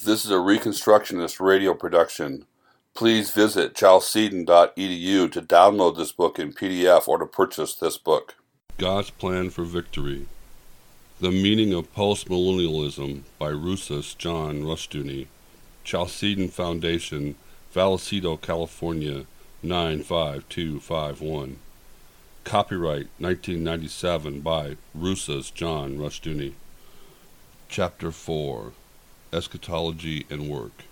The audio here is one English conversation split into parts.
This is a Reconstructionist radio production. Please visit chalcedon.edu to download this book in PDF or to purchase this book. God's Plan for Victory The Meaning of Postmillennialism by Rousas John Rushdoony. Chalcedon Foundation, Vallecito, California 95251. Copyright 1997 by Rousas John Rushdoony. Chapter 4 Eschatology and Work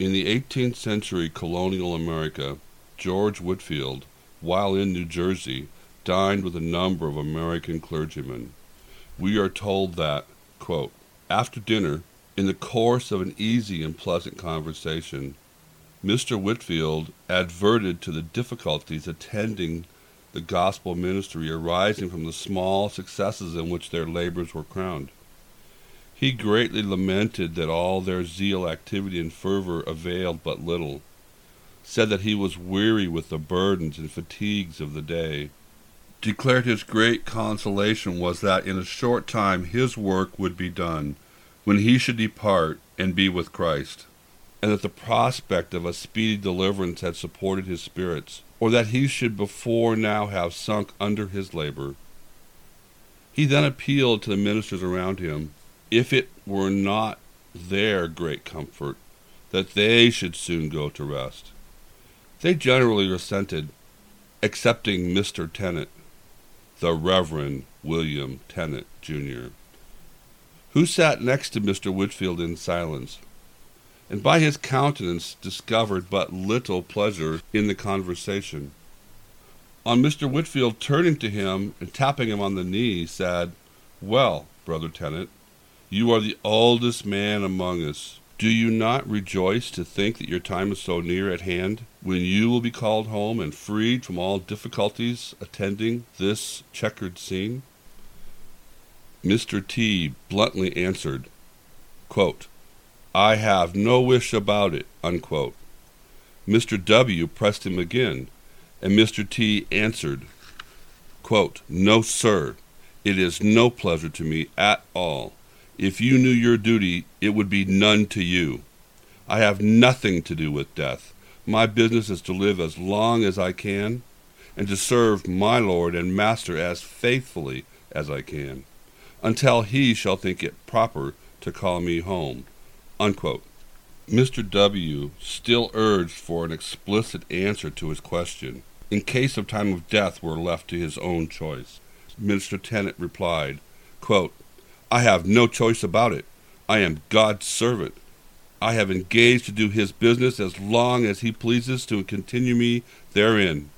In the 18th century colonial America, George Whitefield, while in New Jersey, dined with a number of American clergymen. We are told that, quote, after dinner, in the course of an easy and pleasant conversation, Mr. Whitefield adverted to the difficulties attending the gospel ministry arising from the small successes in which their labors were crowned. He greatly lamented that all their zeal, activity, and fervor availed but little, said that he was weary with the burdens and fatigues of the day, declared his great consolation was that in a short time his work would be done, when he should depart and be with Christ, and that the prospect of a speedy deliverance had supported his spirits, or that he should before now have sunk under his labor. He then appealed to the ministers around him if it were not their great comfort that they should soon go to rest. They generally assented, excepting Mr. Tennent, the Reverend William Tennent, Jr., who sat next to Mr. Whitefield in silence, and by his countenance discovered but little pleasure in the conversation. On Mr. Whitefield turning to him and tapping him on the knee, said, Well, Brother Tennent, you are the oldest man among us. Do you not rejoice to think that your time is so near at hand, when you will be called home and freed from all difficulties attending this checkered scene? Mr. T bluntly answered, quote, I have no wish about it. Unquote. Mr. W pressed him again, and Mr. T answered, quote, No, sir, it is no pleasure to me at all. If you knew your duty, it would be none to you. I have nothing to do with death. My business is to live as long as I can, and to serve my Lord and Master as faithfully as I can, until he shall think it proper to call me home. Unquote. Mr. W. still urged for an explicit answer to his question, in case of time of death were left to his own choice. Minister Tennent replied, quote, I have no choice about it. I am God's servant. I have engaged to do his business as long as he pleases to continue me therein.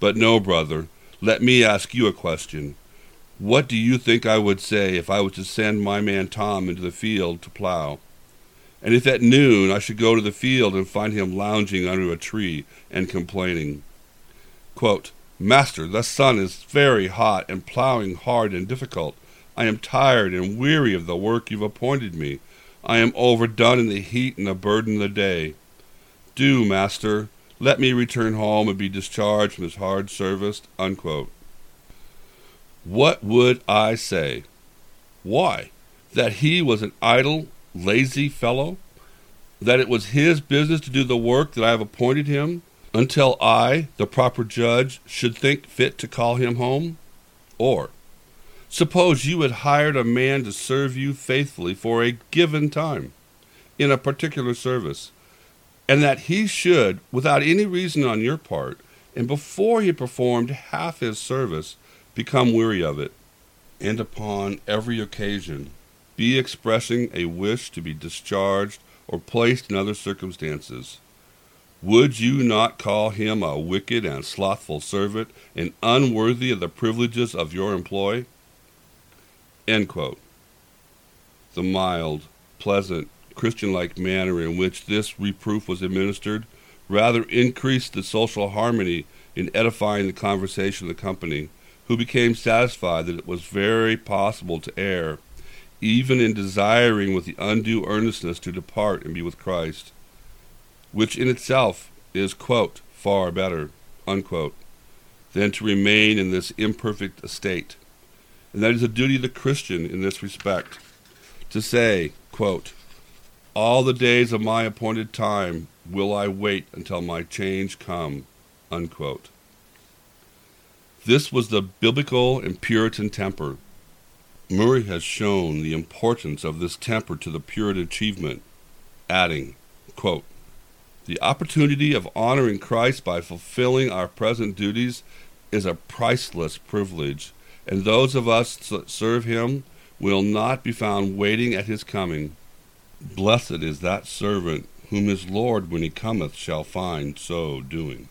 But no, brother, let me ask you a question. What do you think I would say if I was to send my man Tom into the field to plow? And if at noon I should go to the field and find him lounging under a tree and complaining, Quote, Master, the sun is very hot and plowing hard and difficult. I am tired and weary of the work you've appointed me. I am overdone in the heat and the burden of the day. Do, master, let me return home and be discharged from this hard service. Unquote. What would I say? Why? That he was an idle, lazy fellow? That it was his business to do the work that I have appointed him, until I, the proper judge, should think fit to call him home? Or, Suppose you had hired a man to serve you faithfully for a given time in a particular service, and that he should, without any reason on your part, and before he performed half his service, become weary of it, and upon every occasion be expressing a wish to be discharged or placed in other circumstances. Would you not call him a wicked and slothful servant, and unworthy of the privileges of your employ? End quote. The mild, pleasant, Christian like manner in which this reproof was administered rather increased the social harmony in edifying the conversation of the company, who became satisfied that it was very possible to err, even in desiring with the undue earnestness to depart and be with Christ, which in itself is, quote, far better, unquote, than to remain in this imperfect estate and that is the duty of the Christian in this respect to say, quote, all the days of my appointed time will I wait until my change come. Unquote. This was the biblical and Puritan temper. Murray has shown the importance of this temper to the Puritan achievement, adding, quote, The opportunity of honoring Christ by fulfilling our present duties is a priceless privilege, and those of us that serve him will not be found waiting at his coming. Blessed is that servant whom his Lord, when he cometh, shall find so doing.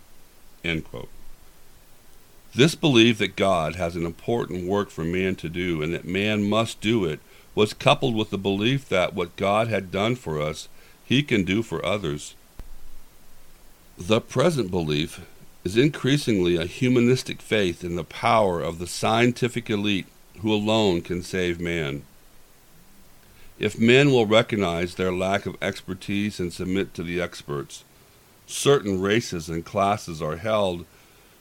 This belief that God has an important work for man to do and that man must do it was coupled with the belief that what God had done for us, he can do for others. The present belief is increasingly a humanistic faith in the power of the scientific elite who alone can save man. If men will recognize their lack of expertise and submit to the experts, certain races and classes are held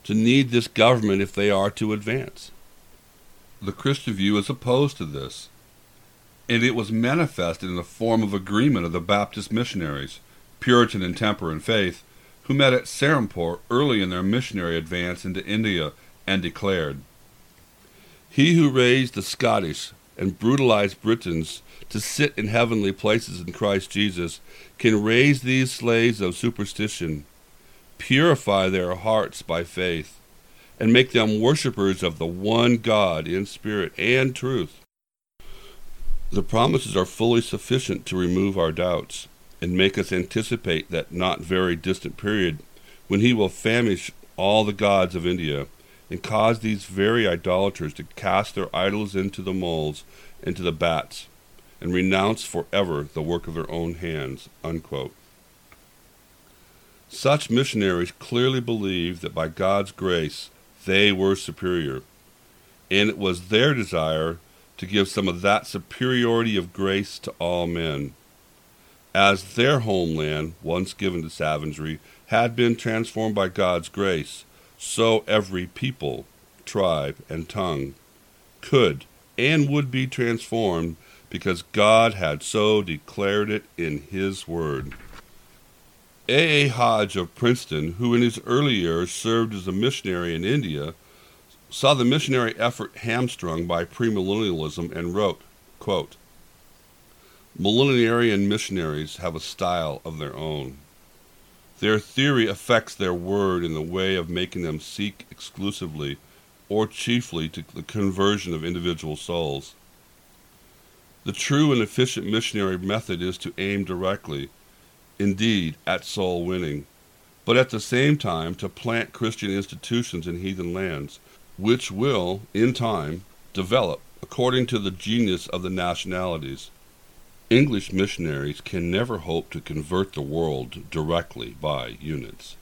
to need this government if they are to advance. The Christian view is opposed to this, and it was manifested in the form of agreement of the Baptist missionaries, Puritan in temper and faith, who met at Serampore early in their missionary advance into India and declared, He who raised the Scottish and brutalized Britons to sit in heavenly places in Christ Jesus can raise these slaves of superstition purify their hearts by faith, and make them worshippers of the one God in spirit and truth. The promises are fully sufficient to remove our doubts and make us anticipate that not very distant period when he will famish all the gods of India and cause these very idolaters to cast their idols into the moles and to the bats and renounce forever the work of their own hands. Unquote. Such missionaries clearly believed that by God's grace they were superior, and it was their desire to give some of that superiority of grace to all men. As their homeland, once given to savagery, had been transformed by God's grace, so every people, tribe, and tongue could and would be transformed because God had so declared it in His Word. A. A. Hodge of Princeton, who in his early years served as a missionary in India, saw the missionary effort hamstrung by premillennialism and wrote, quote, Millenarian missionaries have a style of their own. Their theory affects their word in the way of making them seek exclusively or chiefly to the conversion of individual souls. The true and efficient missionary method is to aim directly indeed at soul winning, but at the same time to plant Christian institutions in heathen lands, which will, in time, develop according to the genius of the nationalities. English missionaries can never hope to convert the world directly by units.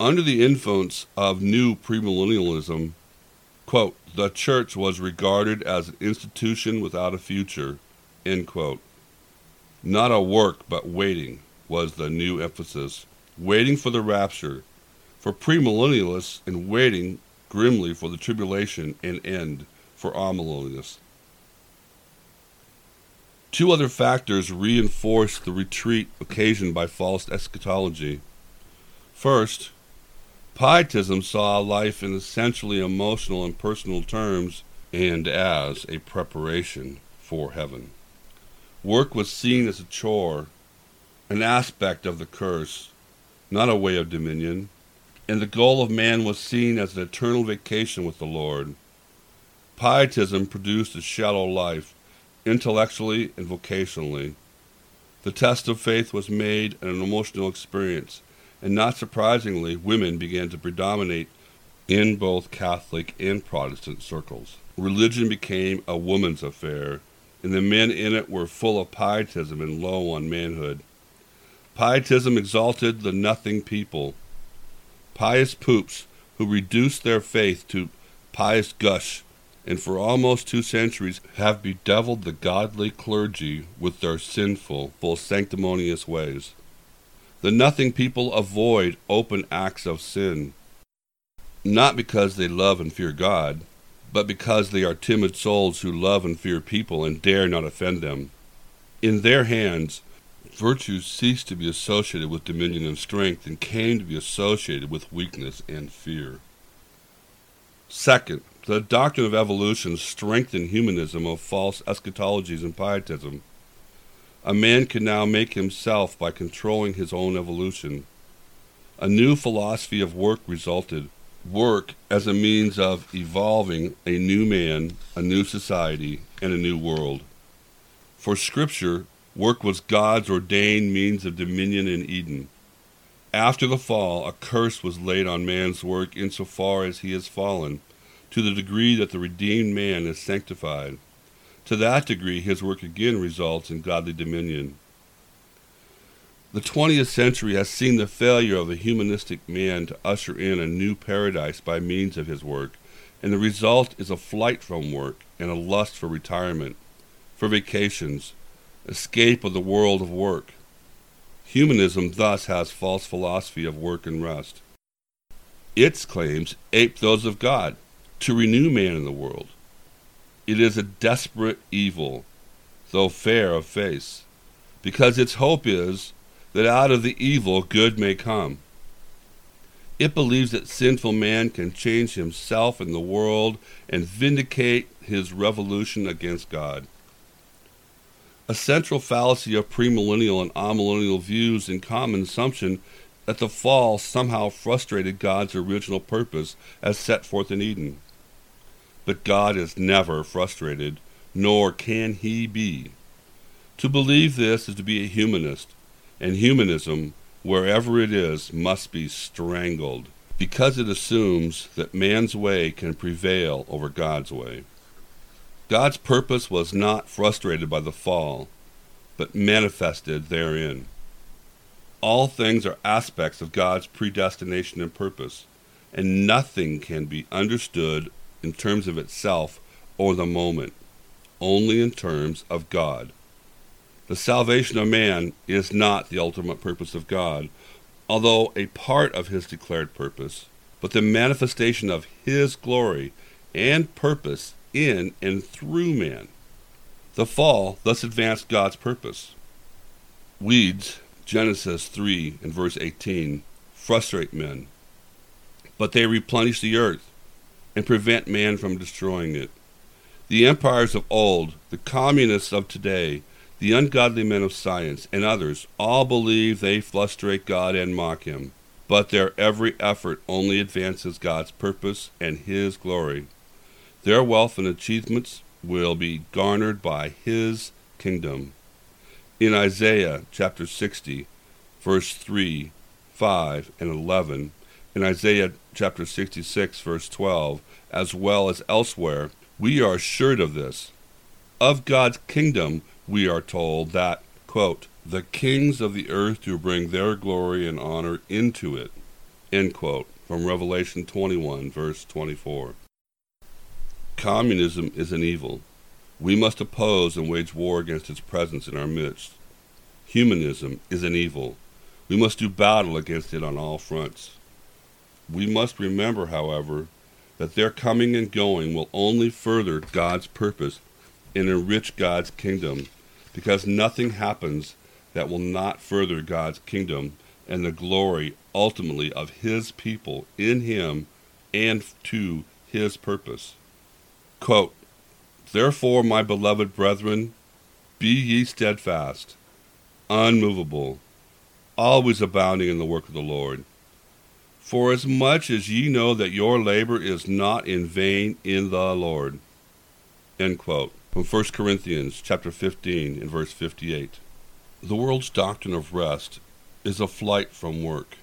Under the influence of new premillennialism, quote, the church was regarded as an institution without a future. Not a work, but waiting was the new emphasis. Waiting for the rapture. For premillennialists, and waiting grimly for the tribulation and end for amillennialists. Two other factors reinforce the retreat occasioned by false eschatology. First, Pietism saw life in essentially emotional and personal terms and as a preparation for heaven. Work was seen as a chore, an aspect of the curse, not a way of dominion, and the goal of man was seen as an eternal vacation with the Lord. Pietism produced a shallow life, intellectually and vocationally. The test of faith was made an emotional experience, and not surprisingly, women began to predominate in both Catholic and Protestant circles. Religion became a woman's affair, and the men in it were full of pietism and low on manhood. Pietism exalted the nothing people, pious poops who reduced their faith to pious gush, and for almost two centuries have bedeviled the godly clergy with their sinful, full sanctimonious ways. The nothing people avoid open acts of sin, not because they love and fear God, but because they are timid souls who love and fear people and dare not offend them. In their hands, virtue ceased to be associated with dominion and strength and came to be associated with weakness and fear. Second, the doctrine of evolution strengthened humanism of false eschatologies and pietism. A man can now make himself by controlling his own evolution. A new philosophy of work resulted. Work as a means of evolving a new man, a new society, and a new world. For Scripture, work was God's ordained means of dominion in Eden. After the fall, a curse was laid on man's work insofar as he has fallen to the degree that the redeemed man is sanctified. To that degree, his work again results in godly dominion. The 20th century has seen the failure of the humanistic man to usher in a new paradise by means of his work, and the result is a flight from work and a lust for retirement, for vacations, escape of the world of work. Humanism thus has false philosophy of work and rest. Its claims ape those of God, to renew man in the world. It is a desperate evil, though fair of face, because its hope is that out of the evil good may come. It believes that sinful man can change himself and the world and vindicate his revolution against God. A central fallacy of premillennial and amillennial views in common assumption that the fall somehow frustrated God's original purpose as set forth in Eden. But God is never frustrated, nor can he be. To believe this is to be a humanist, and humanism, wherever it is, must be strangled, because it assumes that man's way can prevail over God's way. God's purpose was not frustrated by the fall, but manifested therein. All things are aspects of God's predestination and purpose, and nothing can be understood in terms of itself or the moment, only in terms of God. The salvation of man is not the ultimate purpose of God, although a part of his declared purpose, but the manifestation of his glory and purpose in and through man. The fall thus advanced God's purpose. Weeds, Genesis 3 and verse 18, frustrate men, but they replenish the earth and prevent man from destroying it. The empires of old, the communists of today, the ungodly men of science, and others all believe they frustrate God and mock Him, but their every effort only advances God's purpose and His glory. Their wealth and achievements will be garnered by His kingdom. In Isaiah chapter 60, verse 3, 5, and 11, in Isaiah chapter 66, verse 12, as well as elsewhere, we are assured of this. Of God's kingdom, we are told that, quote, the kings of the earth do bring their glory and honor into it, end quote, from Revelation 21, verse 24. Communism is an evil. We must oppose and wage war against its presence in our midst. Humanism is an evil. We must do battle against it on all fronts. We must remember, however, that their coming and going will only further God's purpose and enrich God's kingdom, because nothing happens that will not further God's kingdom and the glory ultimately of His people in Him and to His purpose. Quote, Therefore, my beloved brethren, be ye steadfast, unmovable, always abounding in the work of the Lord for as much as ye know that your labor is not in vain in the Lord. End quote. From 1 Corinthians chapter 15 and verse 58. The world's doctrine of rest is a flight from work.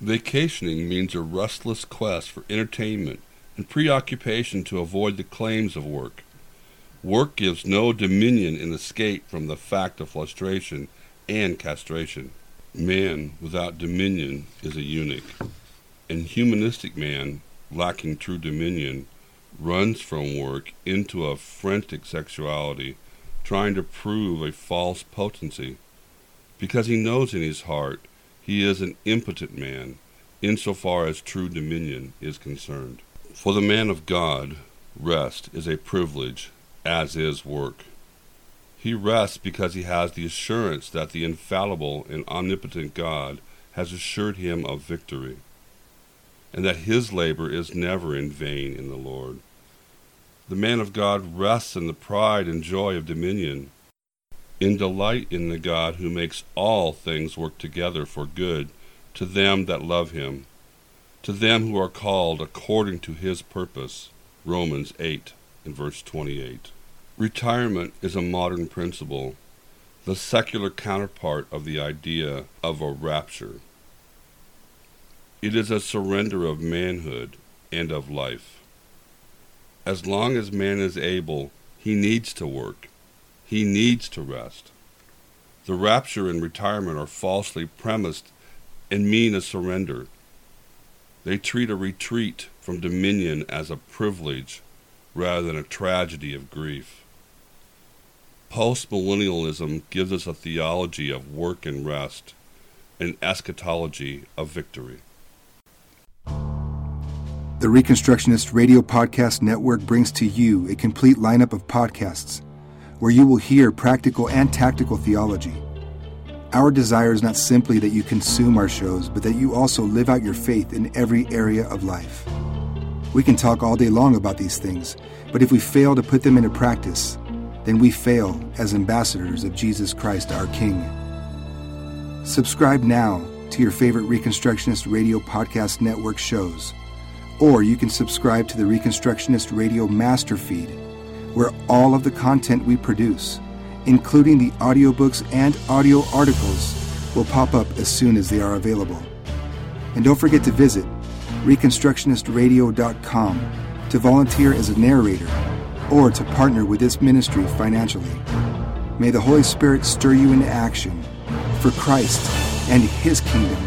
Vacationing means a restless quest for entertainment and preoccupation to avoid the claims of work. Work gives no dominion in escape from the fact of frustration and castration. Man without dominion is a eunuch, and humanistic man, lacking true dominion, runs from work into a frantic sexuality, trying to prove a false potency, because he knows in his heart he is an impotent man, insofar as true dominion is concerned. For the man of God, rest is a privilege, as is work. He rests because he has the assurance that the infallible and omnipotent God has assured him of victory, and that his labor is never in vain in the Lord. The man of God rests in the pride and joy of dominion, in delight in the God who makes all things work together for good to them that love him, to them who are called according to his purpose. Romans 8 and verse 28. Retirement is a modern principle, the secular counterpart of the idea of a rapture. It is a surrender of manhood and of life. As long as man is able, he needs to work. He needs to rest. The rapture and retirement are falsely premised and mean a surrender. They treat a retreat from dominion as a privilege rather than a tragedy of grief. Postmillennialism gives us a theology of work and rest, an eschatology of victory. The Reconstructionist Radio Podcast Network brings to you a complete lineup of podcasts where you will hear practical and tactical theology. Our desire is not simply that you consume our shows, but that you also live out your faith in every area of life. We can talk all day long about these things, but if we fail to put them into practice, then we fail as ambassadors of Jesus Christ our King. Subscribe now to your favorite Reconstructionist Radio Podcast Network shows, or you can subscribe to the Reconstructionist Radio Master Feed, where all of the content we produce, including the audiobooks and audio articles, will pop up as soon as they are available. And don't forget to visit ReconstructionistRadio.com to volunteer as a narrator or to partner with this ministry financially. May the Holy Spirit stir you into action for Christ and His kingdom